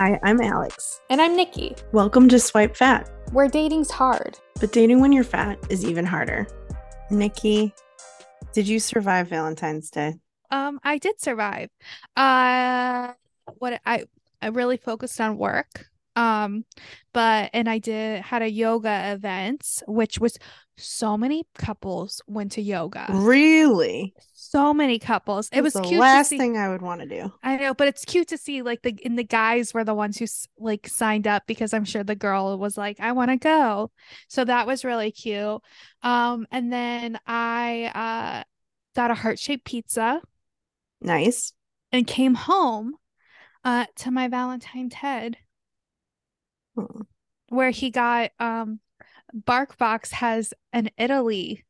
Hi, I'm Alex. And I'm Nikki. Welcome to Swipe Fat. Where dating's hard. But dating when you're fat is even harder. Nikki, did you survive Valentine's Day? Um, I did survive. Uh what I I really focused on work. Um, but and I did had a yoga event, which was so many couples went to yoga. Really? So many couples. It was the cute. to last thing I would want to do. I know, but it's cute to see like the in the guys were the ones who like signed up because I'm sure the girl was like, I want to go. So that was really cute. Um, and then I uh got a heart-shaped pizza Nice. and came home uh to my Valentine's Ted. Hmm. where he got um BarkBox has an Italy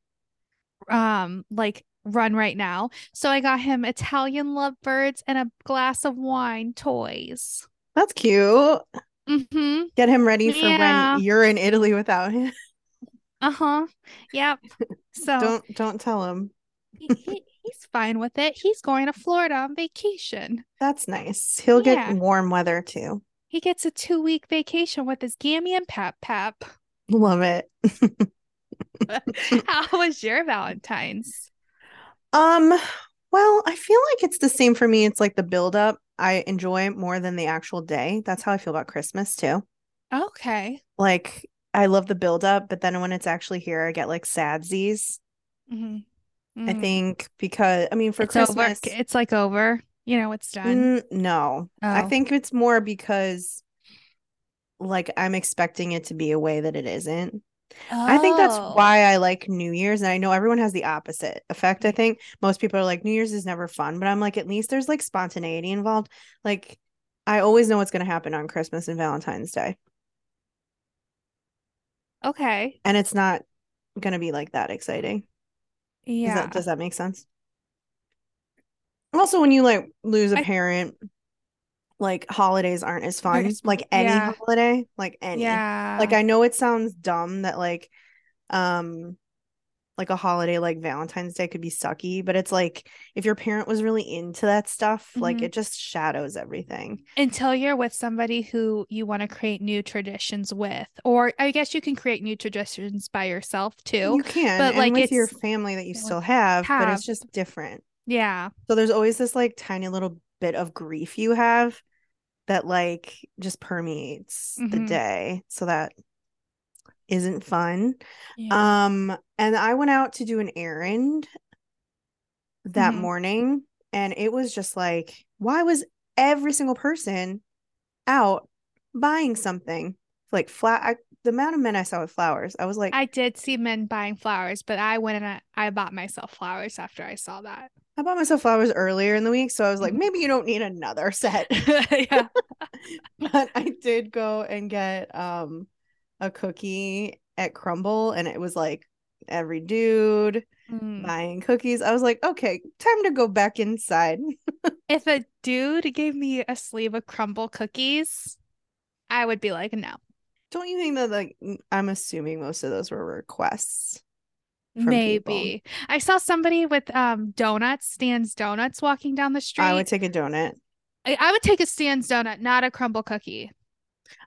um like run right now. So I got him Italian lovebirds and a glass of wine toys. That's cute. Mm-hmm. Get him ready for Yeah. when you're in Italy without him. Uh-huh. Yep. So Don't don't tell him. he, he, he's fine with it. He's going to Florida on vacation. That's nice. He'll Yeah. get warm weather too. He gets a two-week vacation with his Gammy and Pap Pap. Love it. How was your Valentine's? Um, well, I feel like it's the same for me. It's like the build up. I enjoy more than the actual day. That's how I feel about Christmas too. Okay. Like I love the build up, but then when it's actually here, I get like sadsies. Mhm. I Mhm. think because I mean for it's over. Christmas, It's like over. You know, it's done. Mm, no. I Oh. think it's more because like I'm expecting it to be a way that it isn't. I think that's Oh. why I like New Year's. And I know everyone has the opposite effect. I mm. think most people are like, New Year's is never fun, but I'm like, at least there's like spontaneity involved. Like, I always know what's going to happen on Christmas and Valentine's Day. Okay. And it's not going to be like that exciting. Does Yeah. that, does that make sense? Also, when you like lose a I- parent, like holidays aren't as fun. Like any Yeah. holiday, like any. yeah. like i know it sounds dumb that like um like a holiday like valentine's day could be sucky but it's like if your parent was really into that stuff like Mhm. it just shadows everything until you're with somebody who you want to create new traditions with, or I guess you can create new traditions by yourself too. you can but, like, with your family that you still have, but it's just different Yeah. so there's always this like tiny little bit of grief you have that like just permeates the Mhm. day so that isn't fun Yeah. Um, and I went out to do an errand that Mhm. morning, and it was just like, why was every single person out buying something? Like flat I, the amount of men I saw with flowers, I was like, I, did see men buying flowers, but I went and I, I bought myself flowers after I saw that. I bought myself flowers earlier in the week, so I was like, Mhm. maybe you don't need another set. but I did go and get um a cookie at Crumbl, and it was like every dude Mm. buying cookies. I was like, okay, time to go back inside. If a dude gave me a sleeve of crumble cookies, I would be like, no. Don't you think that like i'm assuming most of those were requests? from people. Maybe. I saw somebody with um donuts, Stan's donuts walking down the street. I would take a donut. I, I would take a Stan's donut, not a crumble cookie.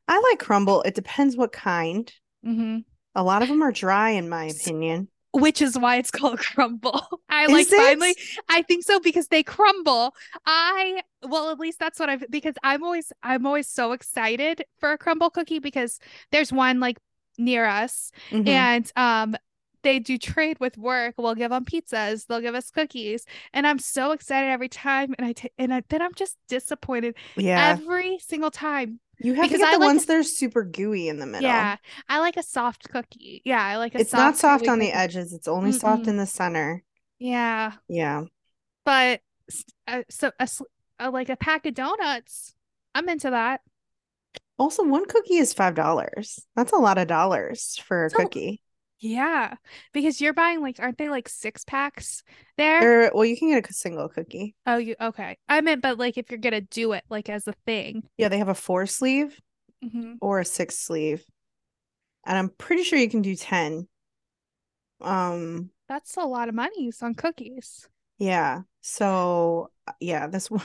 I like crumble. It depends what kind. hmm A lot of them are dry, in my opinion. Which is why it's called crumble. I Is like it? finally I think so because they crumble. I well at least that's what I've because I'm always I'm always so excited for a crumble cookie because there's one like near us Mhm. and um they do trade with work. We'll give them pizzas. They'll give us cookies, and I'm so excited every time. And I ta- and I, then I'm just disappointed yeah, every single time. You have to because get I the like ones a- that are super gooey in the middle. Yeah, I like a soft cookie. Yeah, I like a it's not soft on the cookie. edges. It's only soft Mm-mm. in the center. Yeah, Yeah, but uh, so a, sl- uh, like a pack of donuts I'm into that. Also, one cookie is five dollars. That's a lot of dollars for a So- cookie. Yeah, because you're buying like, aren't they like six packs there? Or well, you can get a single cookie. Oh, you okay? I meant, but like if you're gonna do it like as a thing. Yeah, they have a four sleeve Mhm. or a six sleeve, and I'm pretty sure you can do ten. Um, That's a lot of money on cookies. yeah. So uh, yeah, this one,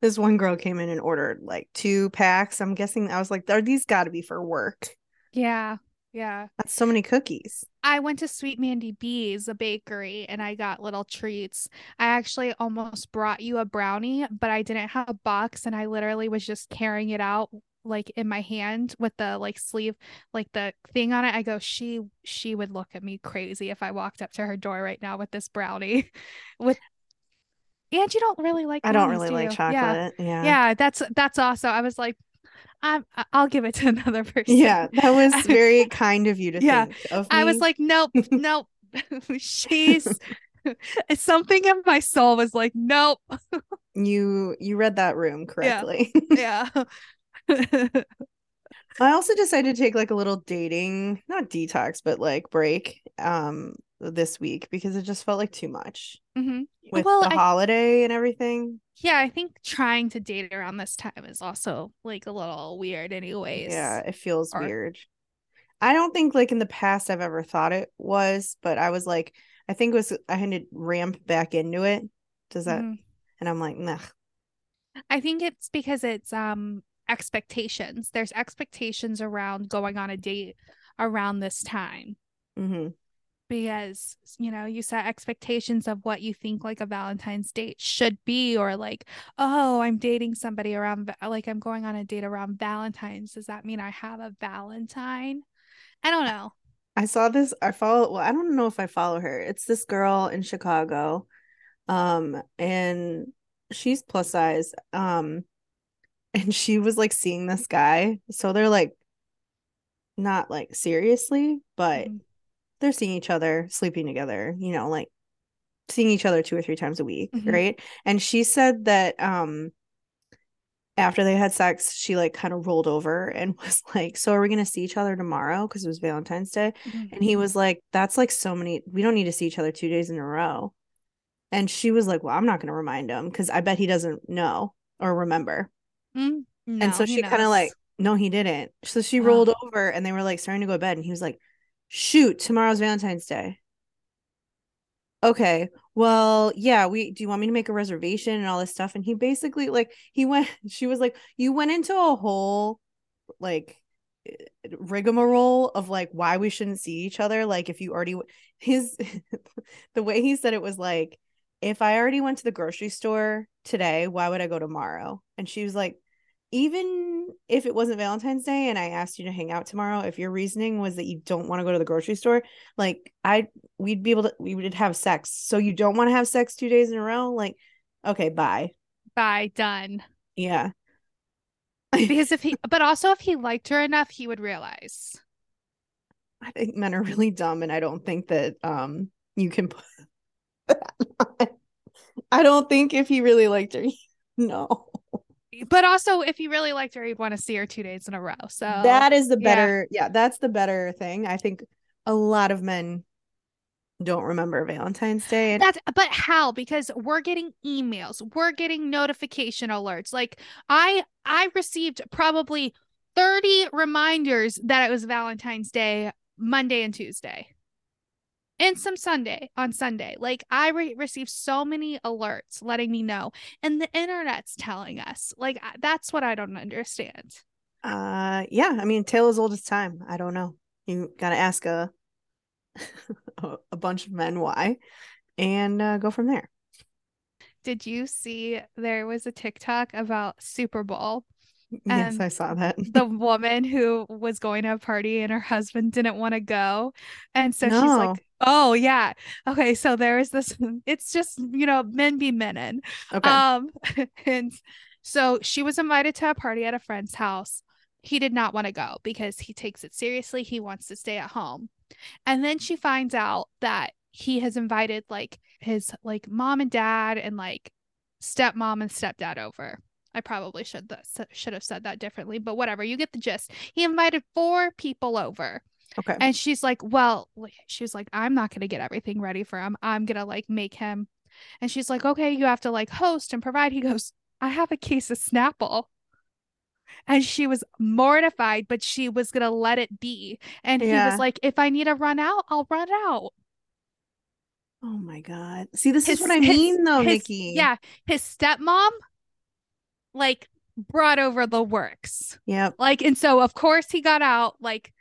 this one girl came in and ordered like two packs. I'm guessing I was like, are these got to be for work? Yeah, yeah. That's so many cookies. I went to Sweet Mandy B's, a bakery, and I got little treats. I actually almost brought you a brownie, but I didn't have a box, and I literally was just carrying it out like in my hand with the like sleeve, like the thing on it. I go, she she would look at me crazy if I walked up to her door right now with this brownie. With and you don't really like I don't really do like you? chocolate. Yeah. Yeah. Yeah, that's that's awesome. I was like, I'm I- I'll give it to another person. Yeah, that was very kind of you to Yeah, think of I was like, nope, nope. She's something in my soul was like, nope. you you read that room correctly. Yeah. I also decided to take like a little dating, not detox, but like break um this week because it just felt like too much hmm with Well, the I- holiday and everything. Yeah, I think trying to date around this time is also like a little weird, anyways. Yeah, it feels Or- weird. I don't think like in the past I've ever thought it was, but I was like, I think it was I had to ramp back into it. Does that? Mhm. And I'm like, nah. I think it's because it's um expectations. There's expectations around going on a date around this time. hmm because you know you set expectations of what you think like a valentine's date should be or like oh i'm dating somebody around like i'm going on a date around valentine's does that mean i have a valentine i don't know I saw this. I follow. Well, I don't know if I follow her. It's this girl in Chicago, um, and she's plus size. Um, and she was like seeing this guy. So they're like, not like seriously, but Mhm. they're seeing each other, sleeping together. You know, like seeing each other two or three times a week, Mhm. right? And she said that um after they had sex, she like kind of rolled over and was like, "So are we gonna see each other tomorrow?" Because it was Valentine's Day. And he was like, That's like so many, we don't need to see each other two days in a row. And she was like, Well, I'm not going to remind him because I bet he doesn't know or remember. Mm, and so she kind of like, No, he didn't. So she Oh. rolled over and they were like starting to go to bed. And he was like, Shoot, tomorrow's Valentine's Day. Okay, well, yeah, we do you want me to make a reservation and all this stuff? And he basically like he went, she was like, You went into a whole like eh, rigmarole of like why we shouldn't see each other like if you already his the way he said it was like if i already went to the grocery store today why would i go tomorrow and she was like even if it wasn't valentine's day and i asked you to hang out tomorrow if your reasoning was that you don't want to go to the grocery store like i we'd be able to we would have sex. So you don't want to have sex two days in a row? Like okay bye. Bye done. Yeah. Because if he but also if he liked her enough he would realize. I think men are really dumb, and I don't think that um you can put that on. I don't think if he really liked her, no. But also if you really liked her you'd want to see her two days in a row so that is the yeah. better, yeah. that's the better thing. I think a lot of men don't remember Valentine's Day. That's but how? Because we're getting emails, we're getting notification alerts. Like I I received probably 30 reminders that it was Valentine's Day Monday and Tuesday. And some Sunday on Sunday. Like I re- received so many alerts letting me know and the internet's telling us. Like I- that's what I don't understand. uh yeah, I mean tale as old as time. I don't know. You gotta ask a a, a bunch of men why and uh, go from there. Did you see there was a TikTok about Super Bowl yes, Um, I saw that. the woman who was going to a party and her husband didn't want to go. And so she's like, Oh yeah. Okay, so there is this it's just, you know, men be menin. okay. Um and so she was invited to a party at a friend's house. He did not want to go because he takes it seriously. He wants to stay at home. And then she finds out that he has invited like his like mom and dad and like stepmom and stepdad over. I probably should that should have said that differently, but whatever. You get the gist. He invited four people over. Okay. And she's like, "Well, she was like, I'm not going to get everything ready for him. I'm going to like make him." And she's like, "Okay, you have to like host and provide." He goes, "I have a case of Snapple." And she was mortified, but she was going to let it be. And he was like, "If I need to run out, I'll run out." Oh my god. See, this His- is what I his- mean though, his- Nikki. Yeah, his stepmom like brought over the works. Yeah. Like, and so of course he got out like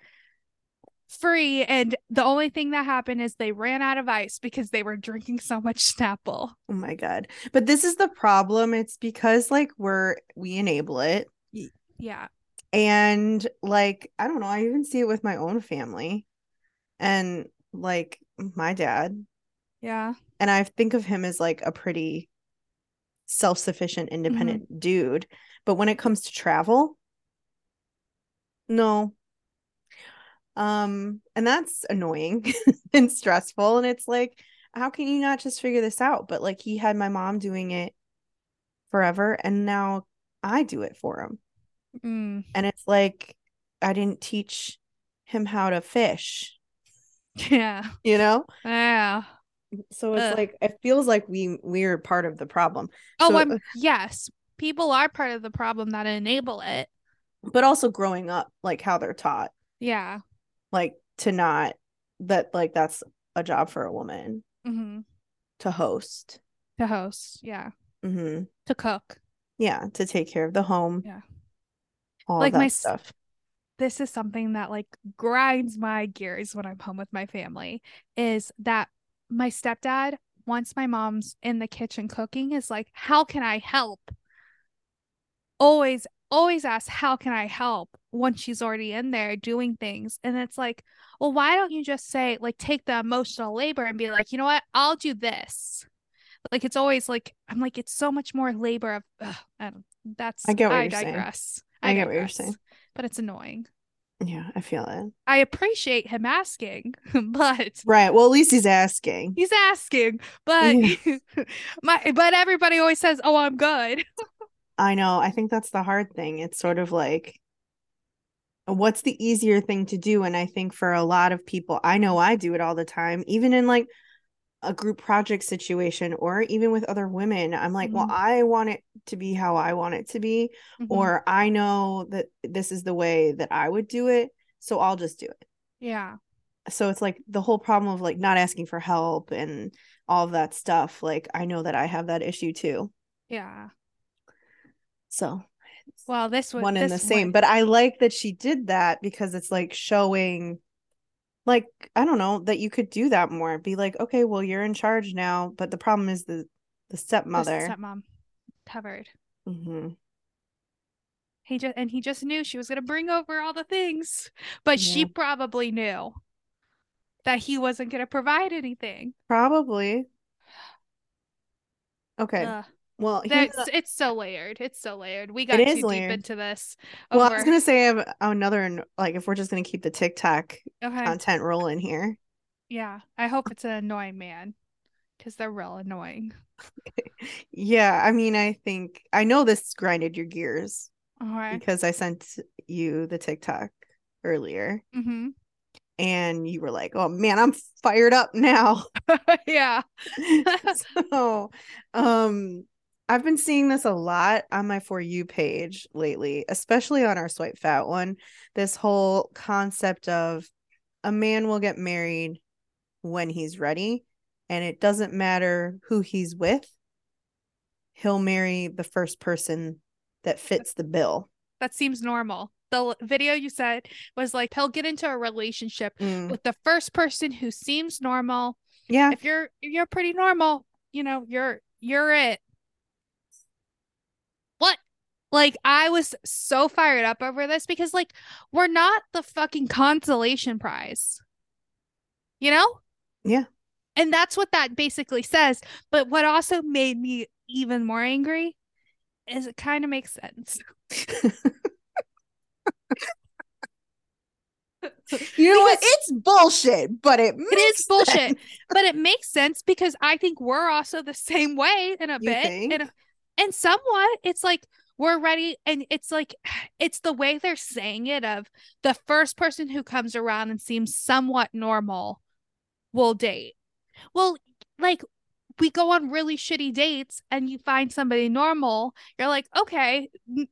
free. And the only thing that happened is they ran out of ice because they were drinking so much Snapple. Oh my god. But this is the problem. It's because like we're we enable it. Yeah. And like, I don't know, I even see it with my own family. And like my dad. Yeah. And I think of him as like a pretty self-sufficient, independent dude. But when it comes to travel, no. Um, and that's annoying and stressful. And it's like, how can you not just figure this out? But like he had my mom doing it forever, and now I do it for him. Mm. And it's like I didn't teach him how to fish, Yeah. you know? Yeah. So it's like it feels like we we're part of the problem. Oh, So- I'm yes. People are part of the problem that enable it. But also growing up, like how they're taught, Yeah. like to not that like that's a job for a woman hmm to host. To host. Yeah. hmm To cook. Yeah, to take care of the home. Yeah. All Like that my stuff. this is something that like grinds my gears when I'm home with my family is that my stepdad, once my mom's in the kitchen cooking, is like, How can I help? Always, always ask, How can I help? Once she's already in there doing things. And it's like, Well, why don't you just say, like, take the emotional labor and be like, You know what? I'll do this. Like, it's always like, I'm like, it's so much more labor of, ugh, I don't, that's, I get what I you're saying. digress. I get what you're saying. But it's annoying. Yeah, I feel it. I appreciate him asking, but Right. Well, at least he's asking. he's asking, but my but everybody always says, "Oh, I'm good." I know. I think that's the hard thing. It's sort of like what's the easier thing to do? And I think for a lot of people, I know I do it all the time, even in like a group project situation or even with other women. I'm like, well, Mhm. I want it to be how I want it to be, Mhm. or I know that this is the way that I would do it. So I'll just do it. yeah, So it's like the whole problem of like not asking for help and all of that stuff. Like I know that I have that issue too. yeah. So Well, this was one and the this same. But I like that she did that because it's like showing, like, I don't know, that you could do that more. Be like, okay, well, you're in charge now. But the problem is the the the stepmother. stepmom covered. hmm He just and he just knew she was gonna bring over all the things, but she probably knew that he wasn't gonna provide anything. Probably. Okay. Ugh. Well, That's it's so layered. It's so layered. We got too deep into this. well, I was gonna say I have another like if we're just gonna keep the TikTok okay. content rolling here. Yeah, I hope it's an annoying man because they're real annoying. Yeah, I mean, I think I know this grinded your gears All right. because I sent you the TikTok earlier. Mm-hmm. and you were like, "Oh man, I'm fired up now." yeah. so, um I've been seeing this a lot on my for you page lately, especially on our swipe fat one. This whole concept of a man will get married when he's ready, and it doesn't matter who he's with. He'll marry the first person that fits the bill. That seems normal. The video you said was like he'll get into a relationship Mm, with the first person who seems normal. yeah, If you're if you're pretty normal, you know, you're you're it. Like I was so fired up over this because like we're not the fucking consolation prize. You know? Yeah. And that's what that basically says. But what also made me even more angry is it kind of makes sense. you know what? It's bullshit, but it It makes is bullshit, sense. but it makes sense because I think we're also the same way in a You bit. and somewhat it's like we're ready and it's like it's the way they're saying it of the first person who comes around and seems somewhat normal will date. Well like we go on really shitty dates and you find somebody normal you're like okay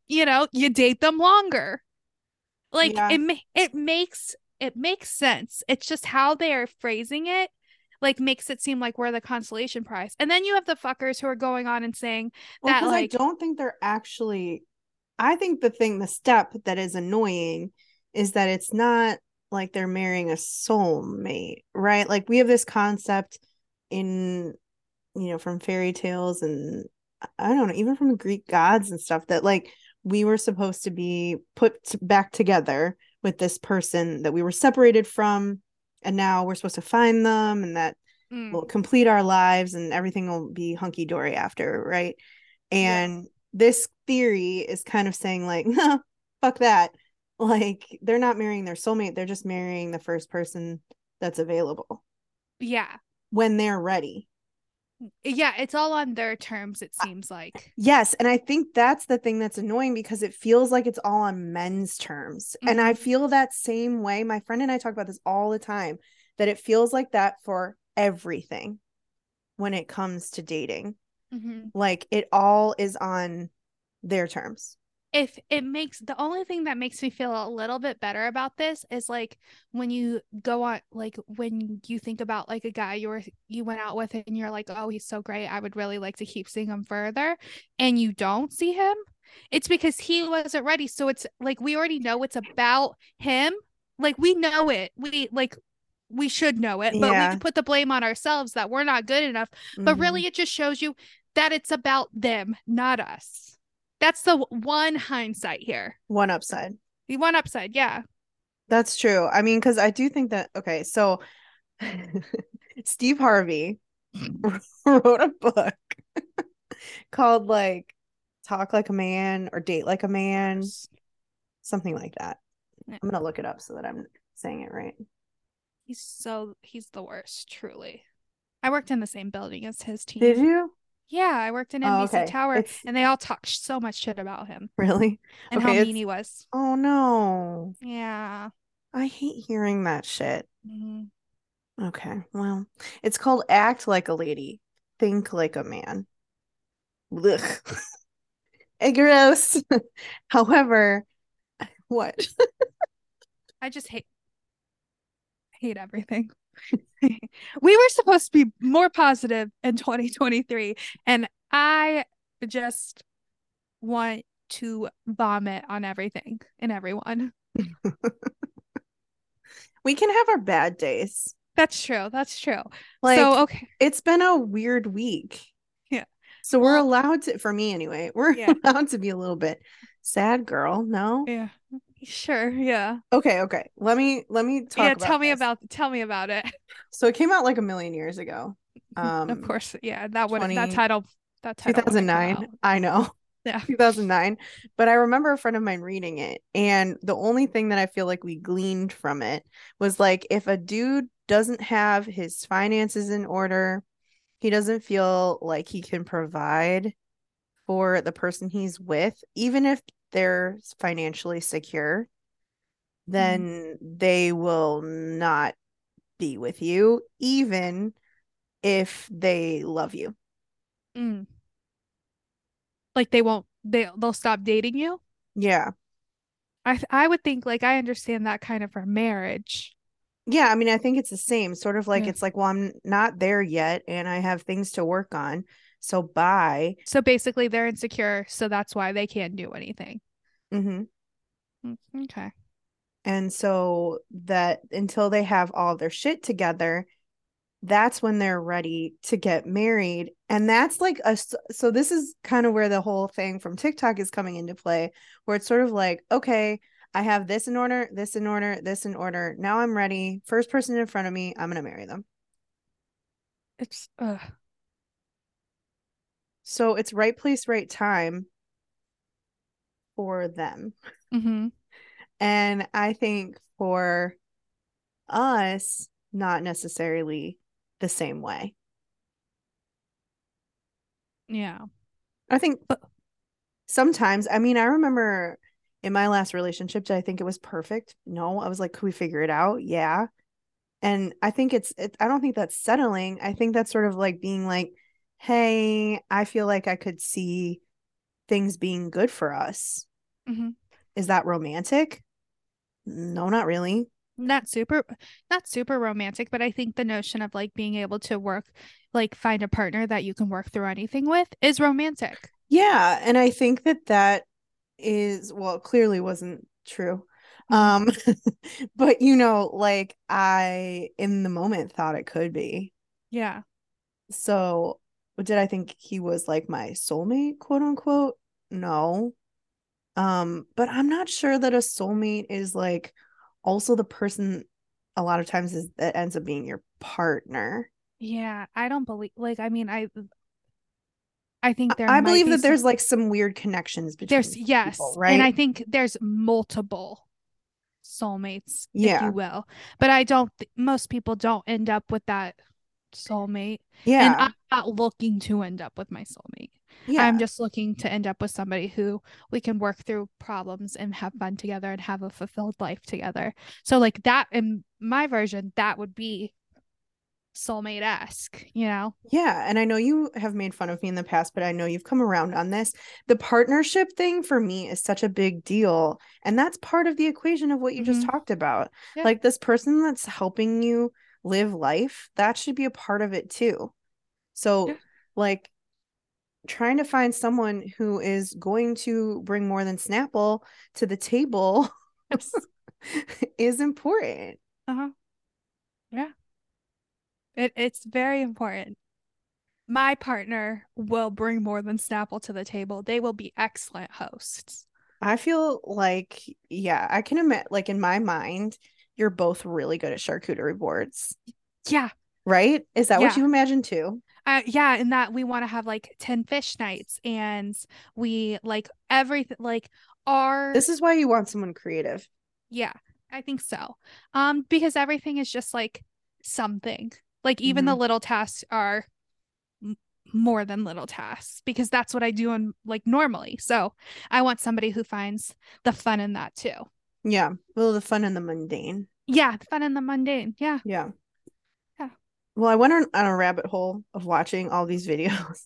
you know you date them longer. Like Yeah. it it makes it makes sense. It's just how they're phrasing it like makes it seem like we're the consolation prize and then you have the fuckers who are going on and saying Well, that, because like- I don't think they're actually. I think the thing, the step that is annoying, is that it's not like they're marrying a soulmate, right? Like we have this concept in, you know, from fairy tales and I don't know, even from Greek gods and stuff that like we were supposed to be put back together with this person that we were separated from, and now we're supposed to find them, and that mm, we'll complete our lives and everything will be hunky dory after, right? And this theory is kind of saying, like, no, fuck that. Like, they're not marrying their soulmate, they're just marrying the first person that's available yeah when they're ready. Yeah it's all on their terms it seems like Yes. And I think that's the thing that's annoying because it feels like it's all on men's terms. And I Mhm. feel that same way. My friend and I talk about this all the time that it feels like that for everything when it comes to dating. Mhm. Like, it all is on their terms. If it makes the only thing that makes me feel a little bit better about this is like when you go on like when you think about like a guy you were you went out with and you're like oh he's so great. I would really like to keep seeing him further and you don't see him it's because he wasn't ready. So it's like we already know it's about him. Like we know it. We like we should know it but Yeah. we put the blame on ourselves that we're not good enough. But Mhm. really it just shows you that it's about them not us that's the one hindsight here one upside. the one upside yeah That's true. I mean, because I do think that, okay, so Steve Harvey wrote a book called like Talk Like a Man or Date Like a Man, something like that. I'm going to look it up so that I'm saying it right. he's so he's the worst truly i worked in the same building as his team Did you? Yeah i worked in Oh, nbc okay. tower It's and they all talked so much shit about him really? and Okay, how it's- mean he was Oh, no. yeah I hate hearing that shit. Mhm. Okay. Well, it's called Act Like a Lady, Think Like a Man. Ugh. Eh, Gross. However, what? i just hate hate everything we were supposed to be more positive in 2023 and i just want to vomit on everything and everyone We can have our bad days. That's true. That's true. Like so okay. it's been a weird week. Yeah. So we're allowed to for me anyway, we're Yeah. allowed to be a little bit sad girl, no? Yeah. Sure. Yeah. Okay, okay. Let me let me talk yeah. Tell me this. about tell me about it. So it came out like a million years ago. Um of course. Yeah. That would 20 that title that title 2009. I know. Yeah. 2009. But I remember a friend of mine reading it. And the only thing that I feel like we gleaned from it was like if a dude doesn't have his finances in order, he doesn't feel like he can provide for the person he's with, even if they're financially secure, then they will not be with you, even if they love you. Mm. Like they won't they they'll stop dating you. Yeah. I th- I would think like I understand that kind of for marriage. Yeah, I mean, I think it's the same. Sort of like Yeah. it's like, well, I'm not there yet and I have things to work on. So bye. So basically they're insecure, so that's why they can't do anything. hmm Mm, Okay. And so that until they have all their shit together, that's when they're ready to get married. And that's like a so this is kind of where the whole thing from TikTok is coming into play, where it's sort of like, okay, I have this in order, this in order, this in order. Now I'm ready. First person in front of me, I'm gonna marry them. It's uh So it's right place, right time for them. hmm And I think for us, not necessarily the same way. yeah. I think But- sometimes i mean i remember in my last relationship did i think it was perfect no i was like could we figure it out yeah and i think it's it, i don't think that's settling i think that's sort of like being like hey i feel like i could see things being good for us. Mhm. is that romantic? No not really. Not super not super romantic but i think the notion of like being able to work like find a partner that you can work through anything with is romantic. Yeah and i think that that is well clearly wasn't true. Mhm. um but you know like i in the moment thought it could be. Yeah. So did i think he was like my soulmate quote unquote? No. Um but i'm not sure that a soulmate is like also the person a lot of times is that ends up being your partner. Yeah i don't believe like i mean i i think there i believe be that some- there's like some weird connections between there's yes people, right? And i think there's multiple soulmates if Yeah. you will. But i don't th- most people don't end up with that soulmate yeah and i'm not looking to end up with my soulmate yeah i'm just looking to end up with somebody who we can work through problems and have fun together and have a fulfilled life together so like that in my version that would be soulmate-esque you know Yeah, and I know you have made fun of me in the past, but I know you've come around on this. The partnership thing for me is such a big deal, and that's part of the equation of what you just Mhm. talked about. Yeah. Like this person that's helping you live life, that should be a part of it too. So, Yeah. like trying to find someone who is going to bring more than Snapple to the table is important. Uh-huh. Yeah. It it's very important. My partner will bring more than Snapple to the table. They will be excellent hosts. I feel like, yeah, I can admit, like in my mind, you're both really good at charcuterie boards, Yeah. right? Is that what you imagine too? Uh, yeah, and that we want to have like 10 fish nights and we like everything like our This is why you want someone creative. yeah, I think so. Um because everything is just like something. Like even the little tasks are m- more than little tasks because that's what I do in like normally. So, I want somebody who finds the fun in that too. Yeah. Well, the fun and the mundane. Yeah, the fun in the mundane. Yeah. Yeah. Yeah. Well, I went on, on a rabbit hole of watching all these videos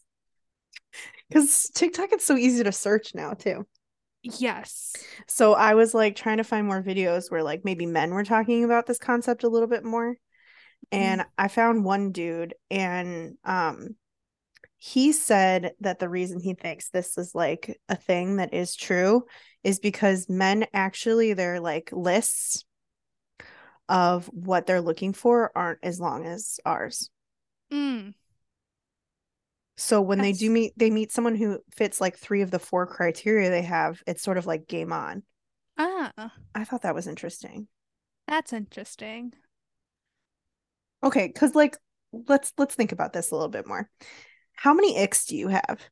because TikTok is so easy to search now too. Yes. So I was like trying to find more videos where like maybe men were talking about this concept a little bit more. And I found one dude and um he said that the reason he thinks this is like a thing that is true is because men actually their like lists of what they're looking for aren't as long as ours. Mm. So when they do meet they meet someone who fits like three of the four criteria they have, it's sort of like game on. Ah, I thought that was interesting. that's interesting. Okay, because like let's let's think about this a little bit more. How many icks do you have?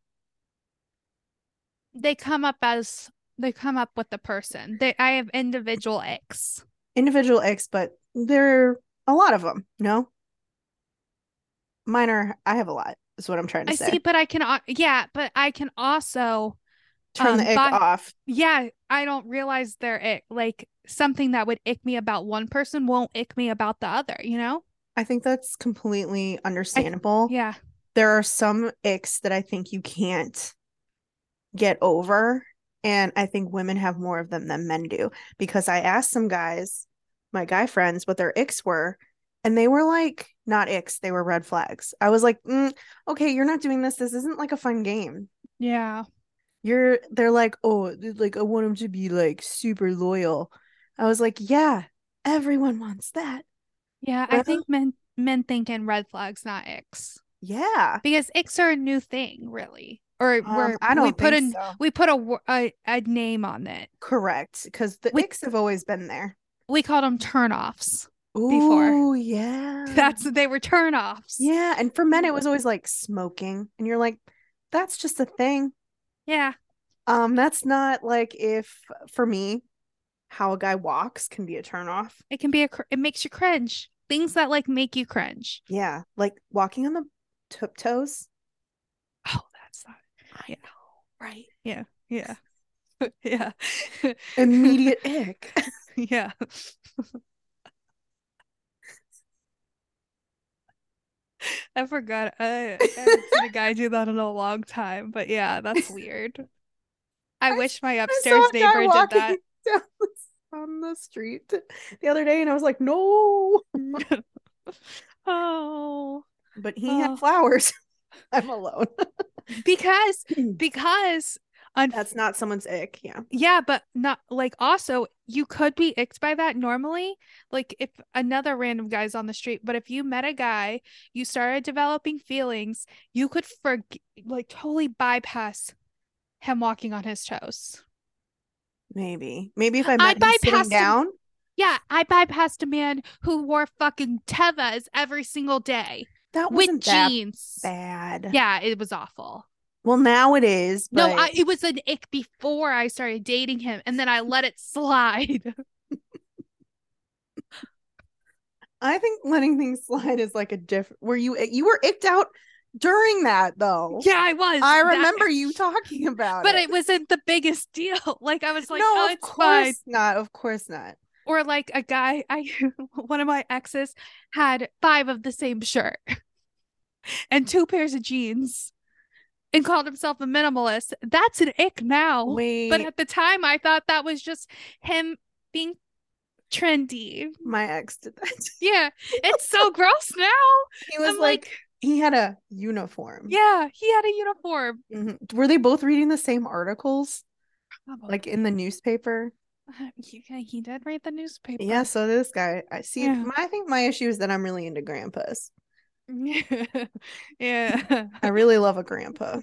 They come up as they come up with the person. They I have individual icks. Individual icks, but there are a lot of them. No, minor. I have a lot. Is what I'm trying to I say. I see, but I can yeah, but I can also Turn the um, ick buy- off. yeah, I don't realize they're ick. Like something that would ick me about one person won't ick me about the other, you know? I think that's completely understandable. Yeah. There are some icks that I think you can't get over, and I think women have more of them than men do. Because I asked some guys, my guy friends, what their icks were, and they were like not icks, they were red flags. I was like, mm, okay, you're not doing this. This isn't like a fun game. Yeah. You're they're like, oh, like I want him to be like super loyal. I was like, yeah, everyone wants that. Yeah, I think men men think in red flags, not icks. Yeah. Because icks are a new thing, really. Or Um, I don't we put a so. we put a, a a name on it. Correct. Because the We- icks have always been there. We called them turnoffs. Ooh, Before. yeah. That's they were turnoffs. yeah. And for men, it was always like smoking. And you're like, that's just a thing. Yeah. Um, that's not like if for me, how a guy walks can be a turnoff. It can be a cr- it makes you cringe. Things that like make you cringe. Yeah. Like walking on the tiptoes. Oh, that's not I Yeah. know, right? Yeah. Yeah. Yeah. Immediate ick. yeah. I forgot. I, I haven't seen a guy do that in a long time, but yeah, that's weird. I, I- wish my upstairs saw a guy neighbor did that. down on the street the other day, and I was like, no. oh, But he Oh. had flowers. I'm alone. Because hmm. because un- That's not someone's ick. Yeah. yeah, but not like also you could be icked by that normally. Like if another random guy's on the street, but if you met a guy, you started developing feelings, you could for like totally bypass him walking on his toes. Maybe. Maybe if I I met him sitting bypassed him. down. Yeah, I bypassed a man who wore fucking Tevas every single day That wasn't that jeans. bad. Yeah, it was awful. Well, now it is. No, I, it was an ick before I started dating him, and then I let it slide. I think letting things slide is like a different. Were you you were icked out during that though? yeah, I was. I That- remember you talking about but it. But it wasn't the biggest deal. Like I was like, no, oh, of it's course fine. not. Of course not. Or like a guy, I one of my exes had five of the same shirt and two pairs of jeans, and called himself a minimalist. That's an ick now. Wait, But at the time, I thought that was just him being trendy. my ex did that. Yeah, it's so gross now. He was like, like- he had a uniform. Yeah, he had a uniform. Mhm. Were they both reading the same articles, like in the newspaper? Uh, he, he did read the newspaper. Yeah. So this guy, I see. Yeah. My, I think my issue is that I'm really into grandpas. yeah. I really love a grandpa,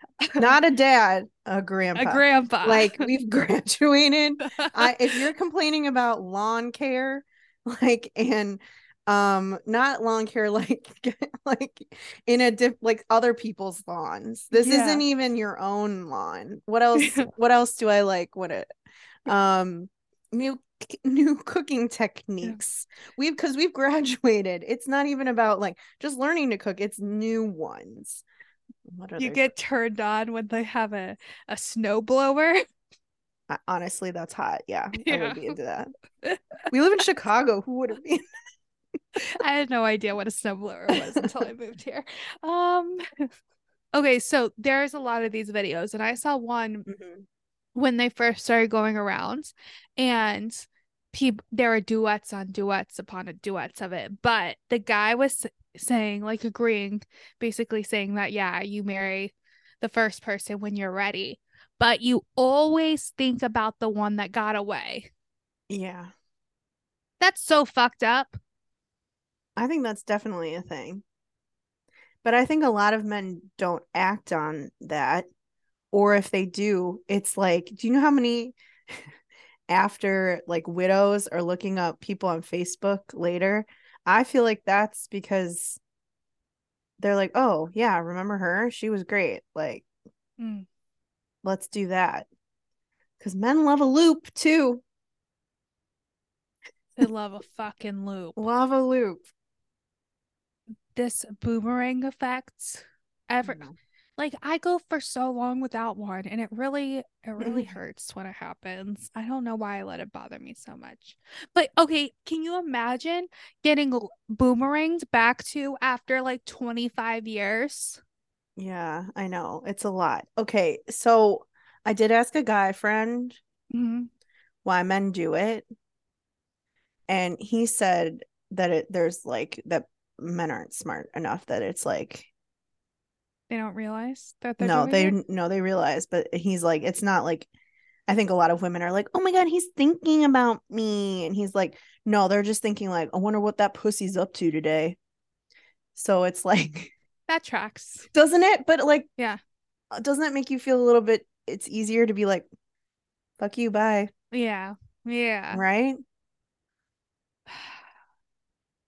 not a dad, a grandpa. a grandpa. like we've graduated. I if you're complaining about lawn care, like and um not lawn care like like in a diff like other people's lawns. This Yeah. isn't even your own lawn. What else what else do I like? What it um new new cooking techniques. We've because we've graduated. It's not even about like just learning to cook, it's new ones. What are you get turned on when they have a, a snow blower. I- honestly that's hot. Yeah, I would be into that. We live in Chicago. Who would have been? I had no idea what a snowblower was until I moved here. Um okay, so there's a lot of these videos and I saw one when they first started going around and people there were duets on duets upon a duets of it but the guy was saying like agreeing basically saying that yeah you marry the first person when you're ready but you always think about the one that got away Yeah, that's so fucked up I think that's definitely a thing. But I think a lot of men don't act on that. Or if they do, it's like, do you know how many after like widows are looking up people on Facebook later? I feel like that's because they're like, oh, yeah, remember her? She was great. Like, Mm. let's do that. Because men love a loop too. they love a fucking loop Love a loop. this boomerang effect ever Mhm. Like I go for so long without one and it really it really Mhm. hurts when it happens. I don't know why I let it bother me so much. But okay, can you imagine getting boomeranged back to after like 25 years? Yeah, I know. It's a lot. Okay, so I did ask a guy friend Mhm. why men do it. And he said that it there's like that men aren't smart enough that it's like They don't realize that they're no, they it? no, they realize, but he's like it's not like I think a lot of women are like, "Oh my god, he's thinking about me." And he's like, "No, they're just thinking like, I wonder what that pussy's up to today." So it's like that tracks. doesn't it? But like Yeah. uh, doesn't that make you feel a little bit it's easier to be like fuck you bye Yeah. Yeah. right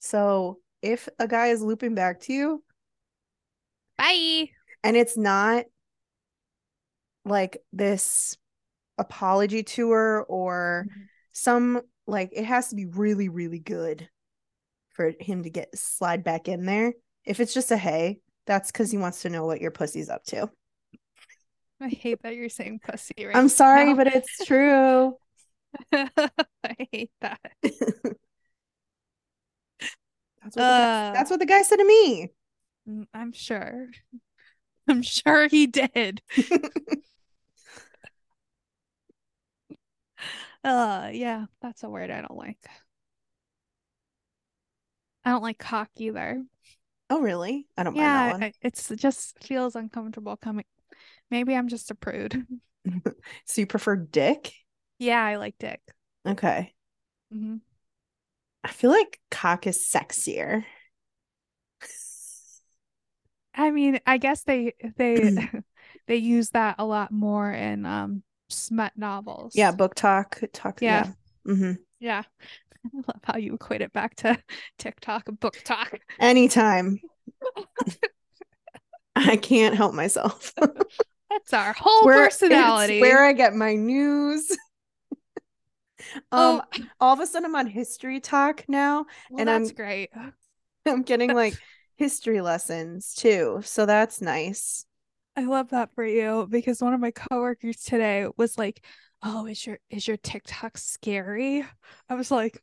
so if a guy is looping back to you Bye. and it's not like this apology tour or Mhm. some like it has to be really really good for him to get slide back in there if it's just a hey that's because he wants to know what your pussy's up to I hate that you're saying pussy right I'm sorry, now. but it's true. I hate that. That's what, the guy, Uh, that's what the guy said to me. Mm, I'm sure. I'm sure he did. Uh yeah, that's a word I don't like. I don't like cock either. Oh, really? I don't mind Yeah, that one. It's it just feels uncomfortable coming. Maybe I'm just a prude. So you prefer dick? Yeah, I like dick. Okay. hmm I feel like cock is sexier. I mean, I guess they they they use that a lot more in um smut novels. Yeah, book talk, talk. Yeah. Yeah. hmm Yeah. I love how you equate it back to TikTok BookTok. Anytime. I can't help myself. That's our whole where personality. where I get my news. um, oh, all of a sudden I'm on HistoryTok now. well, and that's I'm- great. I'm getting like history lessons too, so that's nice. I love that for you because one of my coworkers today was like, "Oh, is your is your TikTok scary?" I was like,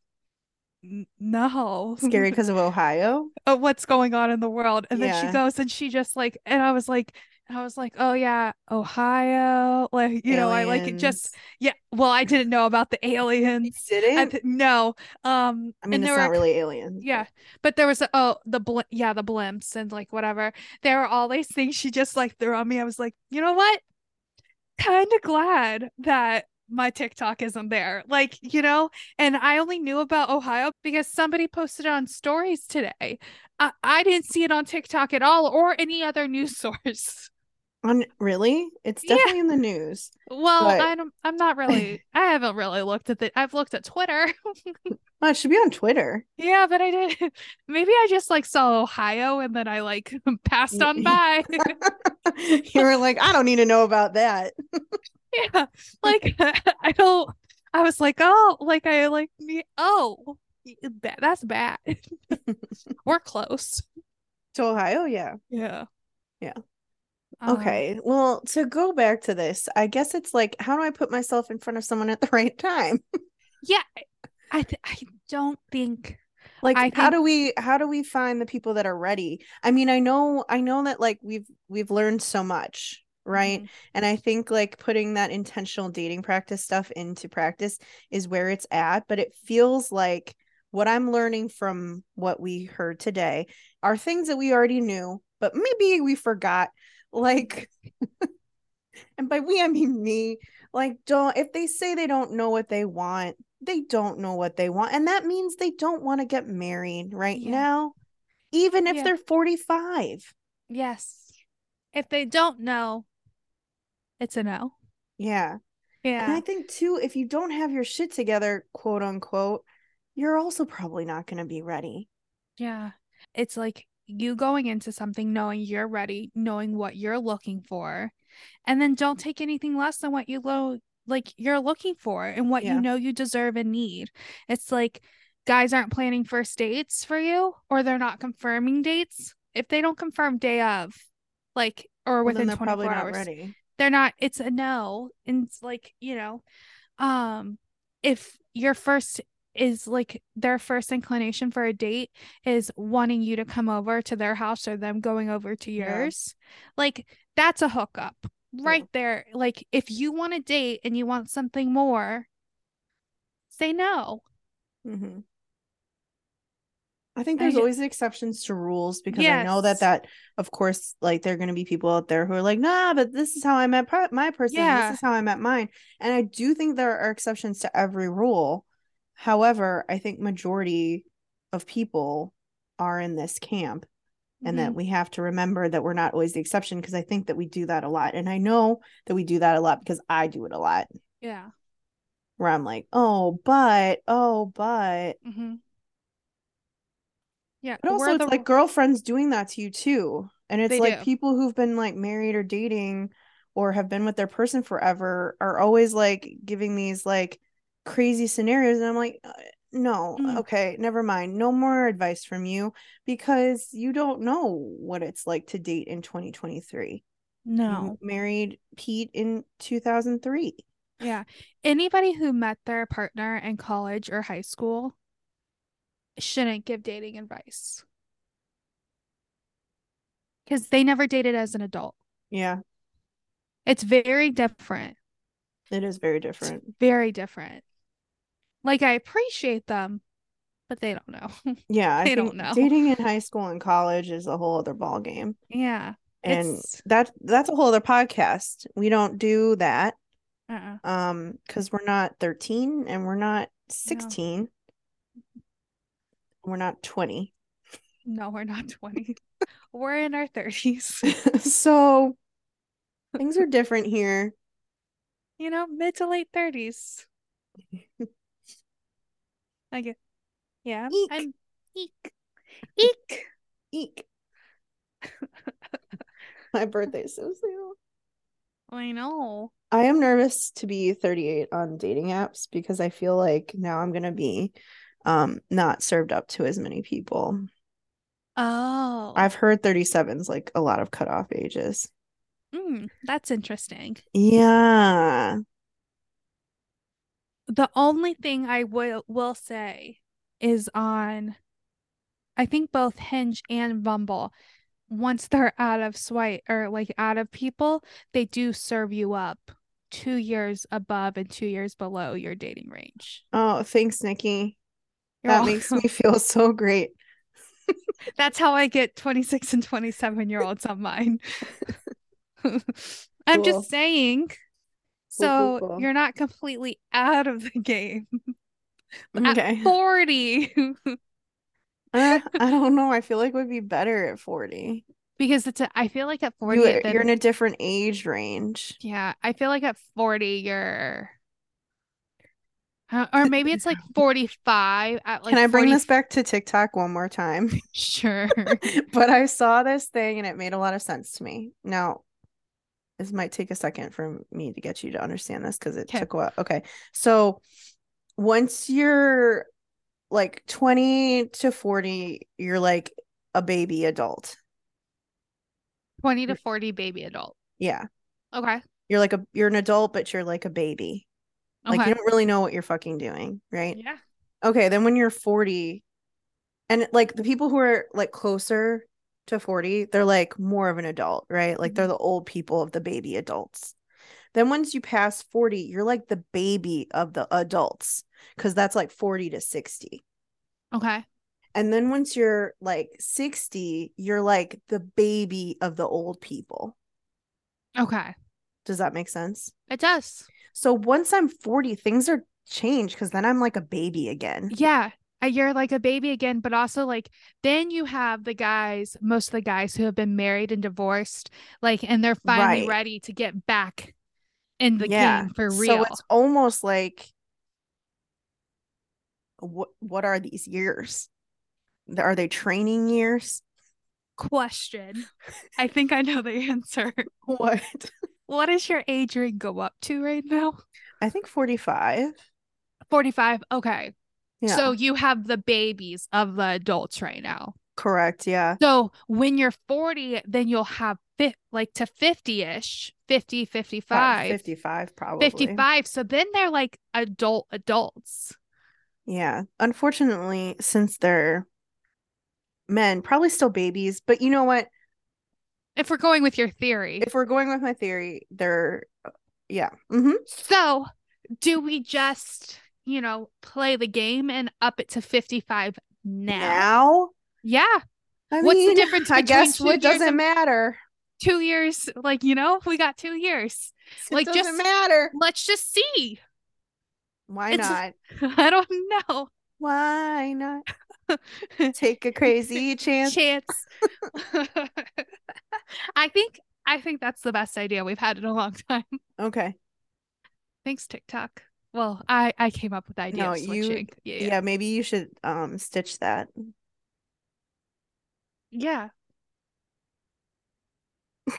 "N- "No, Scary because of Ohio. of what's going on in the world." And then she goes and she just like, and I was like, I was like, "Oh yeah, Ohio." Like, you know, I like it just yeah. Well, I didn't know about the aliens. did I it. th- no. Um, I mean, and it's there not were really aliens. yeah, but there was a, oh the bl- yeah the blimps and like whatever. There were all these things she just like threw on me. I was like, you know what? Kind of glad that my TikTok isn't there. Like you know, and I only knew about Ohio because somebody posted it on stories today. I I didn't see it on TikTok at all or any other news source. On really, it's Yeah. definitely in the news. Well, But- I don't. I'm not really. I haven't really looked at the. I've looked at Twitter. Oh, it should be on Twitter. Yeah, but I did. Maybe I just like saw Ohio and then I like passed on by. you were like, I don't need to know about that. yeah, like I don't. I was like, oh, like I like me. Oh, ba- that's bad. We're close. To Ohio, yeah. Yeah. Yeah. Um, Okay. Well, to go back to this, I guess it's like, how do I put myself in front of someone at the right time? yeah, I th- I don't think. Like, how do we how do we find the people that are ready? I mean, I know I know that like we've we've learned so much, right? Mhm. And I think like putting that intentional dating practice stuff into practice is where it's at. But it feels like what I'm learning from what we heard today are things that we already knew, but maybe we forgot. Like, and by we, I mean me. Like, don't, if they say they don't know what they want, they don't know what they want. And that means they don't want to get married right Yeah. now, even if Yeah. they're 45. Yes. If they don't know, it's a no. Yeah. yeah And. I think too, if you don't have your shit together, quote unquote, you're also probably not going to be ready. Yeah. It's like you going into something knowing you're ready, knowing what you're looking for, and then don't take anything less than what you lo- like you're looking for and what Yeah. you know you deserve and need. It's like guys aren't planning first dates for you or they're not confirming dates. If they don't confirm day of, like or within they're 24 hours, ready. they're not it's a no and it's like you know um if your first is like their first inclination for a date is wanting you to come over to their house or them going over to Yeah. yours like that's a hookup right there like if you want a date and you want something more say no hmm I think there's I- always exceptions to rules because I know that that, of course, like there are going to be people out there who are like, nah, but this is how I met my person. Yeah. This is how I met mine. And I do think there are exceptions to every rule. However, I think majority of people are in this camp and that Mhm. we have to remember that we're not always the exception because I think that we do that a lot. And I know that we do that a lot because I do it a lot yeah where I'm like, oh, but, oh, but. hmm yeah But also, we're it's the- like girlfriends doing that to you too. And it's They like do. people who've been like married or dating or have been with their person forever are always like giving these like crazy scenarios. And I'm like, uh, no, Mm. okay, never mind. No more advice from you because you don't know what it's like to date in 2023. You No. married Pete in 2003. Yeah. Anybody who met their partner in college or high school shouldn't give dating advice. Because they never dated as an adult. Yeah, It's very different. it is very It's different. very different. Like I appreciate them, but they don't know. Yeah, I They don't know. dating in high school and college is a whole other ball game. yeah. And It's that that's a whole other podcast. We don't do that uh-uh. um because we're not 13 and we're not 16. We're not 20. No, we're not 20. We're in our 30s. so things are different here. You know, mid to late 30s. I get yeah. Eek. I'm eek. Eek. Eek. My birthday is so soon. I know. I am nervous to be 38 on dating apps because I feel like now I'm gonna be um not served up to as many people. Oh. I've heard 37 is like a lot of cutoff ages. Mm, that's interesting. Yeah. The only thing I will will say is on I think both Hinge and Bumble, once they're out of swipe or like out of people, they do serve you up two years above and two years below your dating range. Oh, thanks, Nikki. You're That makes me feel so great. That's how I get 26 and 27 year olds on mine. I'm Cool. just saying. So cool, cool. you're not completely out of the game. At Okay. 40. Uh, I don't know. I feel like would be better at 40. because it's a, I feel like at 40 You, you're in a different age range. yeah, I feel like at 40 you're uh, or maybe it's like 45 at like Can I bring 40 this back to TikTok one more time? Sure. but I saw this thing and it made a lot of sense to me. Now, this might take a second for me to get you to understand this because it Okay. took a while. Okay. So once you're like 20 to 40, you're like a baby adult. 20 to 40 baby adult. Yeah. Okay. You're like a you're an adult, but you're like a baby. Like Okay. you don't really know what you're fucking doing, right? Yeah. Okay, then when you're 40 and like the people who are like closer to 40, they're like more of an adult, right? Like they're mm-hmm. the old people of the baby adults. Then once you pass 40, you're like the baby of the adults because that's like 40 to 60. Okay. And then once you're like 60, you're like the baby of the old people. Okay. Does that make sense? It does. So once I'm 40, things are changed because then I'm like a baby again. Yeah. You're like a baby again, but also like then you have the guys, most of the guys who have been married and divorced, like, and they're finally Right. ready to get back in the yeah. game for real. So it's almost like what what are these years? Are they training years? Question. I think I know the answer. What? what is your age ring go up to right now? I think 45. 45. Okay. Yeah. So you have the babies of the adults right now. correct. Yeah. So when you're 40, then you'll have fit like to 50 ish, 50, 55, 55 probably. 55. So then they're like adult adults. Yeah. Unfortunately, since they're men, probably still babies, but you know what? If we're going with your theory. If we're going with my theory, they're yeah. hmm So do we just, you know, play the game and up it to 55 now? Now, Yeah. I What's the difference I guess what doesn't matter. Two years, like, you know, we got two years. It Like, doesn't just- matter. Let's just see. Why it's- not? I don't know. Why not? Take a crazy chance. chance. I think I think that's the best idea we've had in a long time. Okay. Thanks, TikTok. Well, I I came up with the idea No, you- Yeah, Yeah. yeah, maybe you should um stitch that. yeah.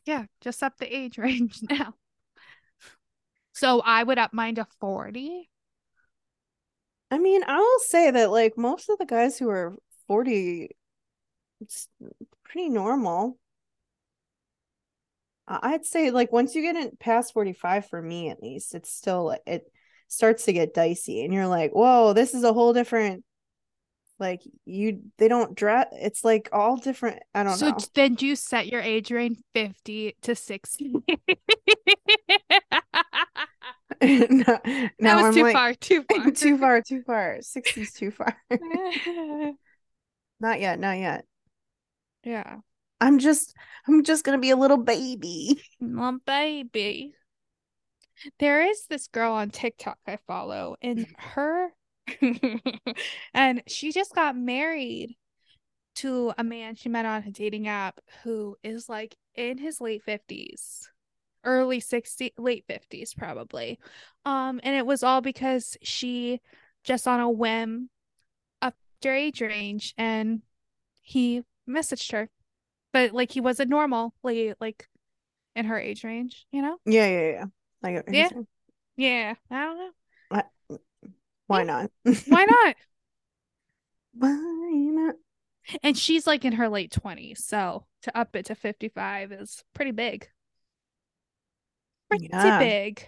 Yeah, just up the age range now. So I would up mine to 40. I mean, I will say that like most of the guys who are 40 it's pretty normal. I'd say like once you get in past 45 for me at least, it's still it starts to get dicey and you're like, whoa, this is a whole different like you they don't dress it's like all different. I don't So know. d- then do you set your age range 50 to 60? no, that was I'm too like far, too far. too far, too far. 60's too far. not yet, not yet. yeah. I'm just I'm just gonna be a little baby. My baby. There is this girl on TikTok I follow, and her and she just got married to a man she met on a dating app who is like in his late 50s, early 60s, late 50s probably. Um, and it was all because she just on a whim upped her age range and he messaged her. But like he wasn't normal, like like in her age range, you know? Yeah, yeah, yeah. I get what Yeah. saying. Yeah, I don't know. Why Yeah. not? Why not? Why not? And she's like in her late 20s, so to up it to 55 is pretty big. Pretty Yeah. big.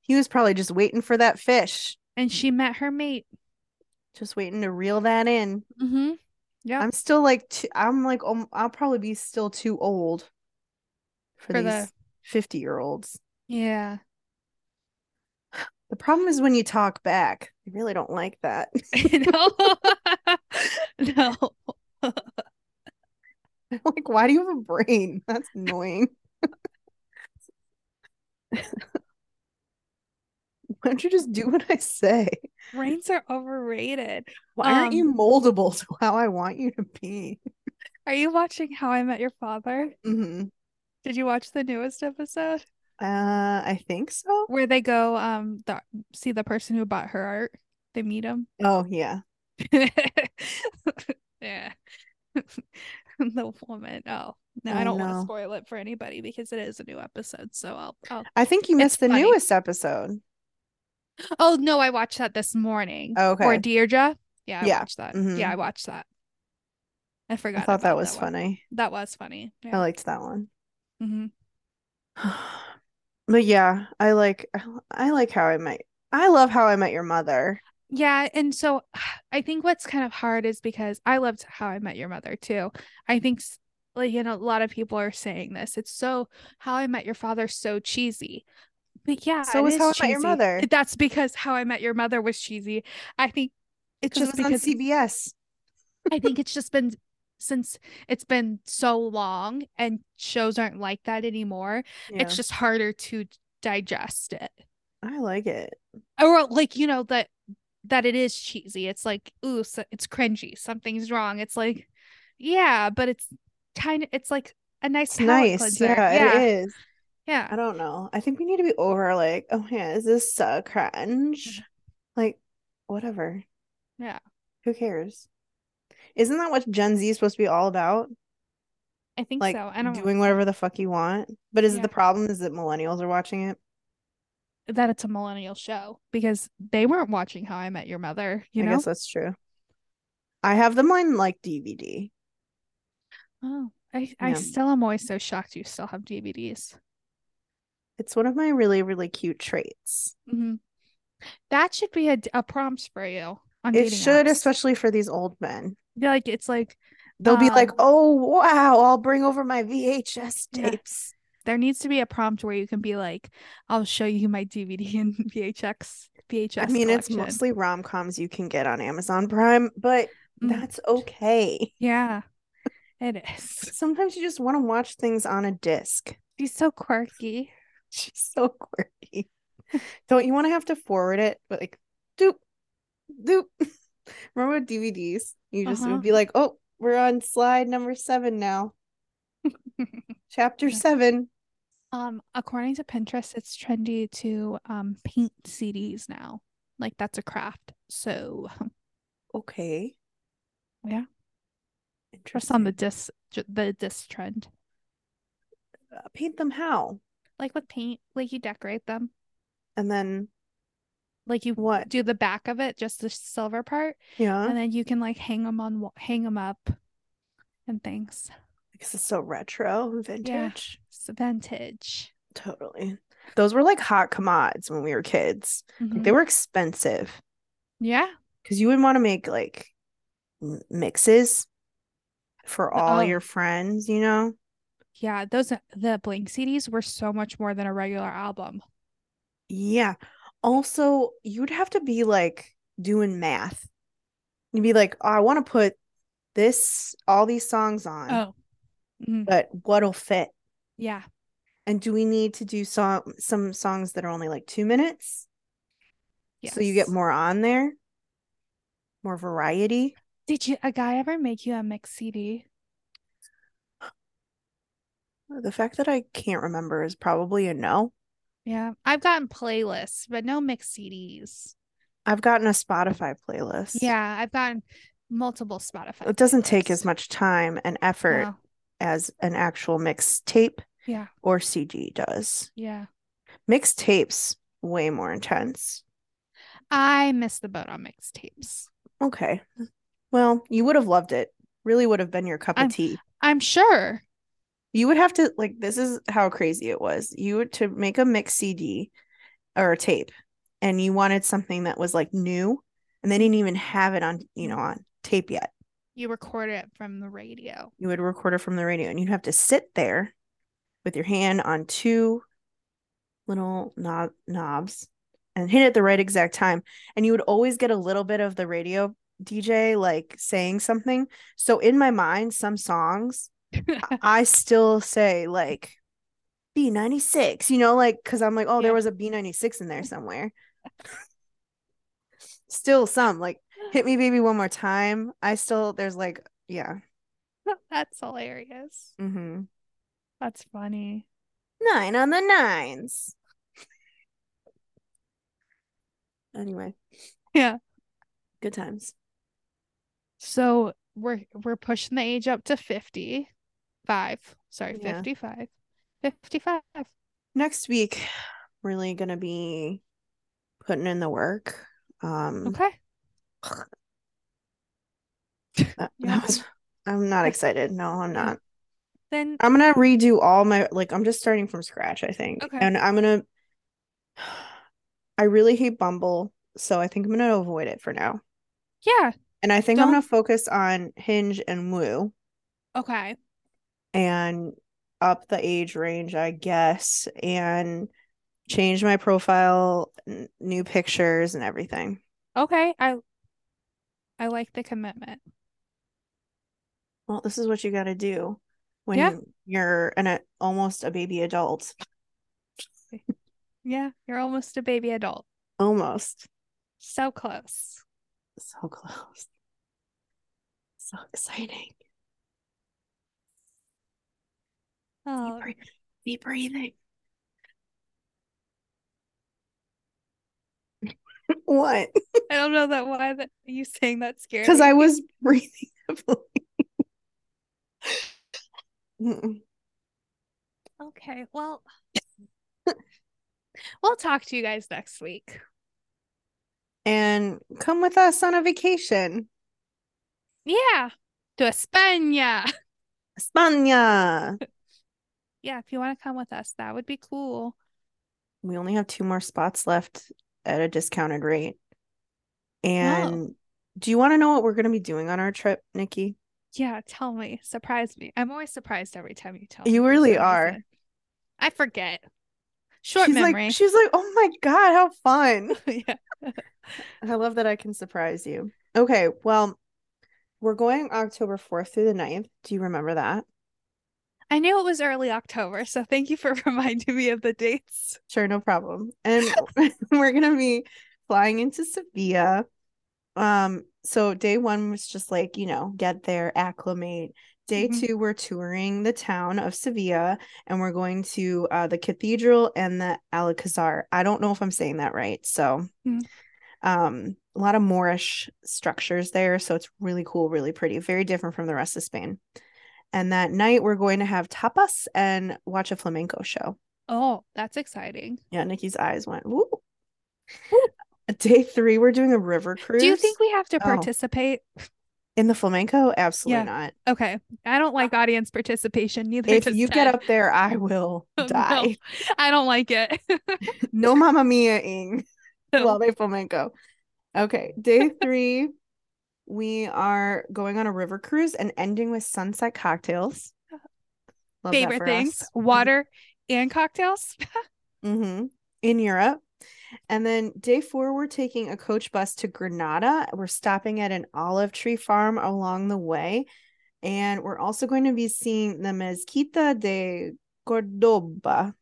He was probably just waiting for that fish, And she met her mate. just waiting to reel that in. Mm-hmm. Yeah. I'm still like, I'm like, um, I'll probably be still too old for, For these the- 50 year olds. Yeah. The problem is when you talk back, I really don't like that. no. no. like, why do you have a brain? That's annoying. Why don't you just do what I say? Brains are overrated. Why aren't you Um, moldable to how I want you to be? Are you watching How I Met Your Father? hmm Did you watch the newest episode Uh, I think so. where they go um the, see the person who bought her art? They meet him. Oh yeah. yeah. the woman. Oh, no, I Oh, don't want to spoil it for anybody because it is a new episode. So I'll, I'll. I think you missed the funny. newest episode. Oh no, I watched that this morning. Oh, Or. Deirdre. Yeah, I Yeah. watched that. Mhm. Yeah, I watched that. I forgot. I thought that was one. funny. That was funny. I liked that one. hmm But yeah, I like I like how I met I love how I met your mother. Yeah, and so I think what's kind of hard is because I loved How I Met Your Mother too. I think like you know a lot of people are saying this. It's so How I Met Your Father so cheesy. But yeah, So was is How I Met Your. Mother. That's because How I Met Your Mother was cheesy. I think it's just it was on because CBS. I think it's just been since it's been so long and shows aren't like that anymore. Yeah, It's just harder to digest it. I like it. or like you know that that it is cheesy it's like ooh so it's cringy something's wrong it's like yeah but it's kind of it's like a nice nice. Yeah, yeah it is. Yeah. I don't know. I think we need to be over like, oh yeah, is this so cringe? Mm-hmm. Like, whatever. Yeah. Who cares? Isn't that what Gen Z is supposed to be all about? i think Like so i don't doing whatever the fuck you want. But is it Yeah. the problem is that millennials are watching it? that it's a millennial show because they weren't watching how i met your mother you I know guess that's true. I have them on like DVD. oh i i still am always so shocked you still have dvds It's one of my really, really cute traits. hmm that should be a, a prompt for you on It should, apps. especially for these old men. Yeah, like it's like They'll be like, Um, oh, wow, I'll bring over my VHS Yeah. tapes. there needs to be a prompt where you can be like, I'll show you my DVD and VHX VHS. I mean, it's mostly rom coms you can get on Amazon Prime, but Mm, that's okay. yeah, it is. Sometimes you just want to watch things on a disc. She's so quirky. She's so quirky. Don't you want to have to forward it? But like, doop, doop. Remember with DVDs? You just Uh-huh. would be like, oh, we're on slide number seven now. Chapter seven. Um, according to Pinterest, it's trendy to um paint CDs now. Like that's a craft. So Okay. yeah, Interest on the disc the disc trend. Uh, paint them how? Like with paint, like you decorate them. And then Like you what? do the back of it, just the silver part, Yeah. and then you can like hang them on hang them up and things. Because it's so retro vintage. Yes, vintage. Totally. Those were like hot commods when we were kids. Like they Mhm. were expensive Yeah. because you would want to make like mixes for all Oh. your friends, you know? Yeah, those the blank CDs were so much more than a regular album. Yeah. Also, you'd have to be like doing math. You'd be like, oh, I want to put this, all these songs on, Oh. Mhm. but what'll fit? Yeah. And do we need to do some some songs that are only like two minutes? So you get more on there, more variety. Did you a guy ever make you a mix CD? The fact that I can't remember is probably a no. Yeah. I've gotten playlists, but no mix CDs. I've gotten a Spotify playlist. Yeah, I've gotten multiple Spotify. It doesn't take as much time and effort No. as an actual mixtape Yeah. or CD does. Yeah. Mixtapes way more intense. I missed the boat on mixtapes. Okay. Well, you would have loved it. Really would have been your cup I'm- of tea. I'm sure. You would have to like this is how crazy it was. You would to make a mix CD or a tape and you wanted something that was like new and they didn't even have it on, you know, on tape yet. You recorded it from the radio. You would record it from the radio and you'd have to sit there with your hand on two little knob knobs and hit it at the right exact time. And you would always get a little bit of the radio DJ like saying something. So in my mind, some songs I still say like B96, you know, like because I'm like, oh, Yeah. there was a B96 in there somewhere. still some like hit me baby one more time. I still there's like, yeah. That's hilarious. Mm-hmm. That's funny. Nine on the nines. Anyway, Yeah. good times. So we're we're pushing the age up to 55. Sorry, Yeah. 55. 55. Next week, really gonna be putting in the work. Um Okay. that- that was- I'm not excited. No, I'm not. Then I'm gonna redo all my like I'm just starting from scratch, I think. Okay. And I'm gonna I really hate Bumble, so I think I'm gonna avoid it for now. yeah. And I think I'm gonna focus on Hinge and Woo Okay. And up the age range, I guess, and change my profile, n- new pictures and everything. Okay. I I like the commitment. Well, this is what you gotta do when Yeah. you're an a, almost a baby adult. Yeah, you're almost a baby adult. Almost. So close. So close. So exciting. Oh, Be, bre- be breathing. what? I don't know that why that you saying that scared Because. I was breathing heavily. Okay, well, we'll talk to you guys next week. and come with us on a vacation. Yeah, to España. España. Yeah, if you want to come with us, that would be cool. We only have two more spots left at a discounted rate. Oh. And do you want to know what we're going to be doing on our trip, Nikki? Yeah, tell me. Surprise me. I'm always surprised every time you tell me. You really are. I forget. Short she's memory. like she's like, "Oh my god, how fun." yeah. I love that I can surprise you. Okay, well, we're going October 4th through the 9th. Do you remember that? I knew it was early October, so thank you for reminding me of the dates. Sure, no problem. And we're gonna be flying into Sevilla. Um, so day one was just like, you know, get there, acclimate. Day Mhm. two, we're touring the town of Sevilla and we're going to uh the cathedral and the Alcazar. I don't know if I'm saying that right. So Mhm. um a lot of Moorish structures there. So it's really cool, really pretty, very different from the rest of Spain. And that night we're going to have tapas and watch a flamenco show. Oh, that's exciting. Yeah, Nikki's eyes went, Woo. Day three, we're doing a river cruise. Do you think we have to Oh. participate? In the flamenco, absolutely Yeah. not. Okay. I don't like audience participation. Neither If you get up there, I will No, die. I don't like it. No, mamma mia ing. No. Love a flamenco. Okay, day three, we are going on a river cruise and ending with sunset cocktails. Love Favorite things us. water and cocktails. hmm in Europe. And then day four, we're taking a coach bus to Granada. We're stopping at an olive tree farm along the way. And we're also going to be seeing the Mezquita de Cordoba.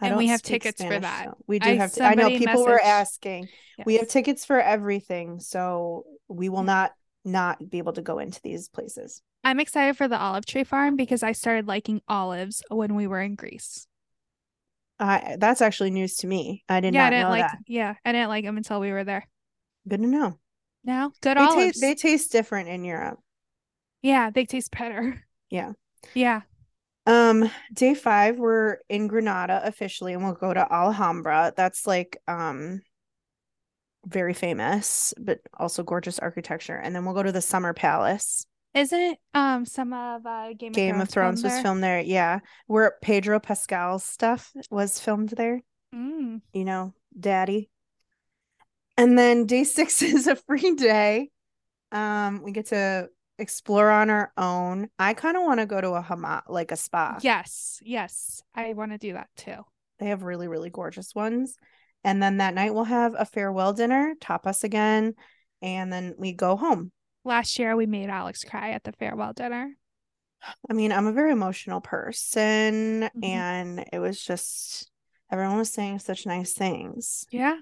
I And we have tickets for that. We do I- have to. I know people were messaged- asking. We have tickets for everything, so we will not not be able to go into these places. I'm excited for the olive tree farm because I started liking olives when we were in Greece. Uh, that's actually news to me. I did yeah, I not didn't know like that. yeah, I didn't like them until we were there. Good to know. Now, good They, olives. they taste different in Europe. yeah, they taste better. Yeah. Yeah. Um, day five, we're in Granada officially, and we'll go to Alhambra. That's like um very famous, but also gorgeous architecture. And then we'll go to the Summer Palace. Isn't um some of uh, Game of Game Thrones, of Thrones was filmed there. Yeah. Where Pedro Pascal's stuff was filmed there, Mm. you know, daddy. And then day six is a free day. Um, we get to explore on our own. I kind of want to go to a hamam, like a spa. Yes, yes, I want to do that too. They have really, really gorgeous ones. And then that night we'll have a farewell dinner, tapas again, and then we go home. Last year we made Alex cry at the farewell dinner. I mean, I'm a very emotional person, Mhm. and it was just everyone was saying such nice things. Yeah.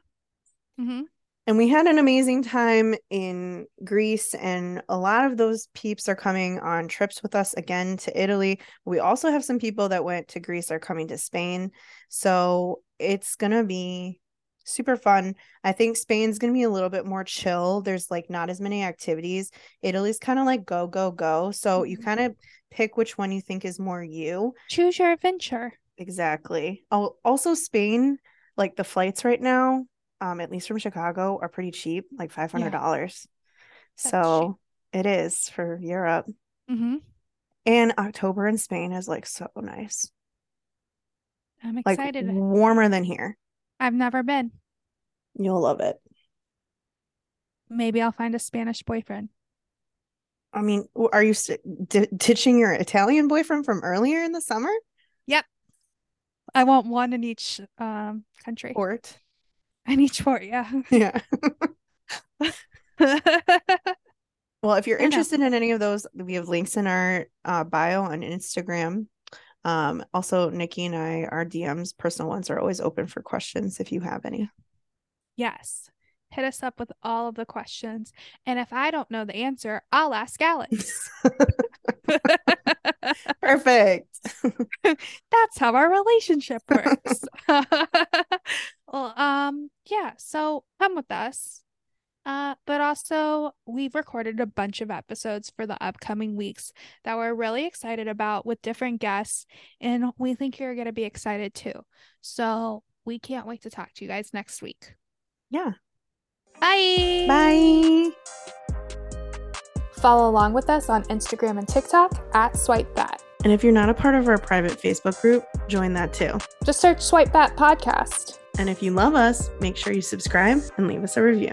Mm-hmm. And we had an amazing time in Greece, and a lot of those peeps are coming on trips with us again to Italy. We also have some people that went to Greece are coming to Spain. So it's gonna be super fun. I think Spain's gonna be a little bit more chill. There's like not as many activities. Italy's kind of like go, go, go. So you Mhm. kind of pick which one you think is more you. Choose your adventure. Exactly. Oh, also Spain, like the flights right now, um, at least from Chicago, are pretty cheap, like five hundred dollars. That's So it is for Europe. Mm-hmm. And October in Spain is like so nice. I'm Like excited. warmer than here. I've never been. You'll love it. Maybe I'll find a Spanish boyfriend. I mean, are you st- d- ditching your Italian boyfriend from earlier in the summer? Yep. I want one in each um country. Port. In each port, yeah. Yeah. Well, if you're interested in any of those, we have links in our uh, bio on Instagram. Um, also, Nikki and I, our DMs, personal ones, are always open for questions if you have any. yes. Hit us up with all of the questions. And if I don't know the answer, I'll ask Alex. Perfect. That's how our relationship works. Well, um, yeah, so come with us. Uh, but also we've recorded a bunch of episodes for the upcoming weeks that we're really excited about with different guests, and we think you're gonna be excited too. So we can't wait to talk to you guys next week. Yeah. Bye. Bye. Follow along with us on Instagram and TikTok at Swipe Bat. And if you're not a part of our private Facebook group, join that too. Just search Swipe Bat Podcast. And if you love us, make sure you subscribe and leave us a review.